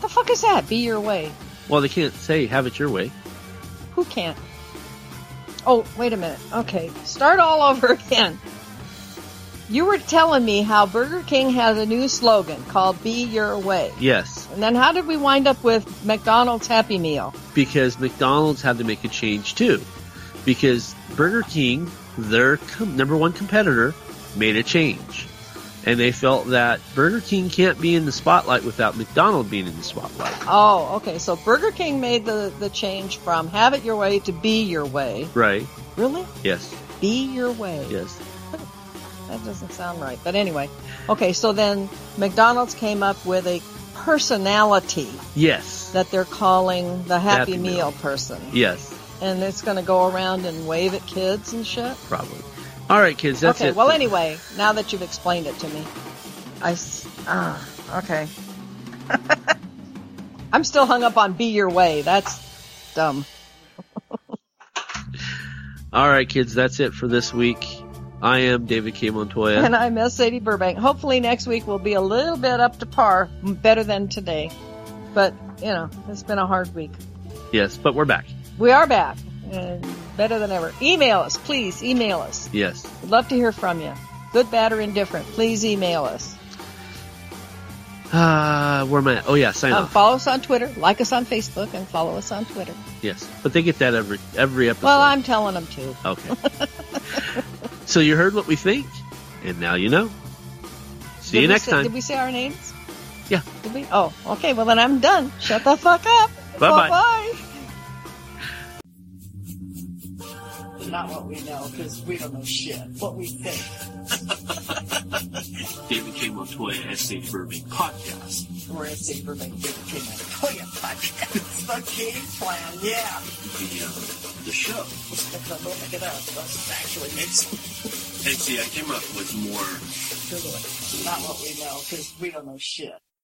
the fuck is that? Be your way. Well, they can't say have it your way. Who can't? Oh, wait a minute. Okay, start all over again. You were telling me how Burger King has a new slogan called Be Your Way. Yes, And then how did we wind up with McDonald's Happy Meal? because McDonald's had to make a change too. Because Burger King, their com- number one competitor, made a change. And they felt that Burger King can't be in the spotlight without McDonald being in the spotlight. Oh, okay. So Burger King made the, the change from have it your way to be your way. Right? Really? Yes. Be your way. Yes. That doesn't sound right. But anyway. Okay, so then McDonald's came up with a personality Yes. that they're calling the Happy, Happy Meal, Meal. person. Yes. And it's going to go around and wave at kids and shit. Probably. All right, kids. That's okay, it. well, anyway, now that you've explained it to me, I. Ah, okay. I'm still hung up on Be Your Way. That's dumb. All right, kids. That's it for this week. I am David K. Montoya. And I'm S. Sadie Burbank. Hopefully next week will be a little bit up to par, better than today. But, you know, it's been a hard week. yes, but we're back. We are back better than ever. Email us, please. Email us. Yes. We'd love to hear from you. Good, bad, or indifferent. Please email us. Uh, where am I? at? Oh yeah, sign Um, off. follow us on Twitter, like us on Facebook, and follow us on Twitter. Yes, but they get that every every episode. Well, I'm telling them to. Okay. so you heard what we think, and now you know. See Did you next say- time. Did we say our names? Yeah. Did we? Oh, okay. Well, then I'm done. Shut the fuck up. Bye-bye. Bye. Not what we know, because we don't know shit. What we think. David K. Montoya, S.A. Burbank Podcast. We're at St. Burbank David King Montoya podcast. The game plan, yeah. The, uh, the show. Don't make it up. That's actually It's, and see, I came up with more Not what we know, because we don't know shit.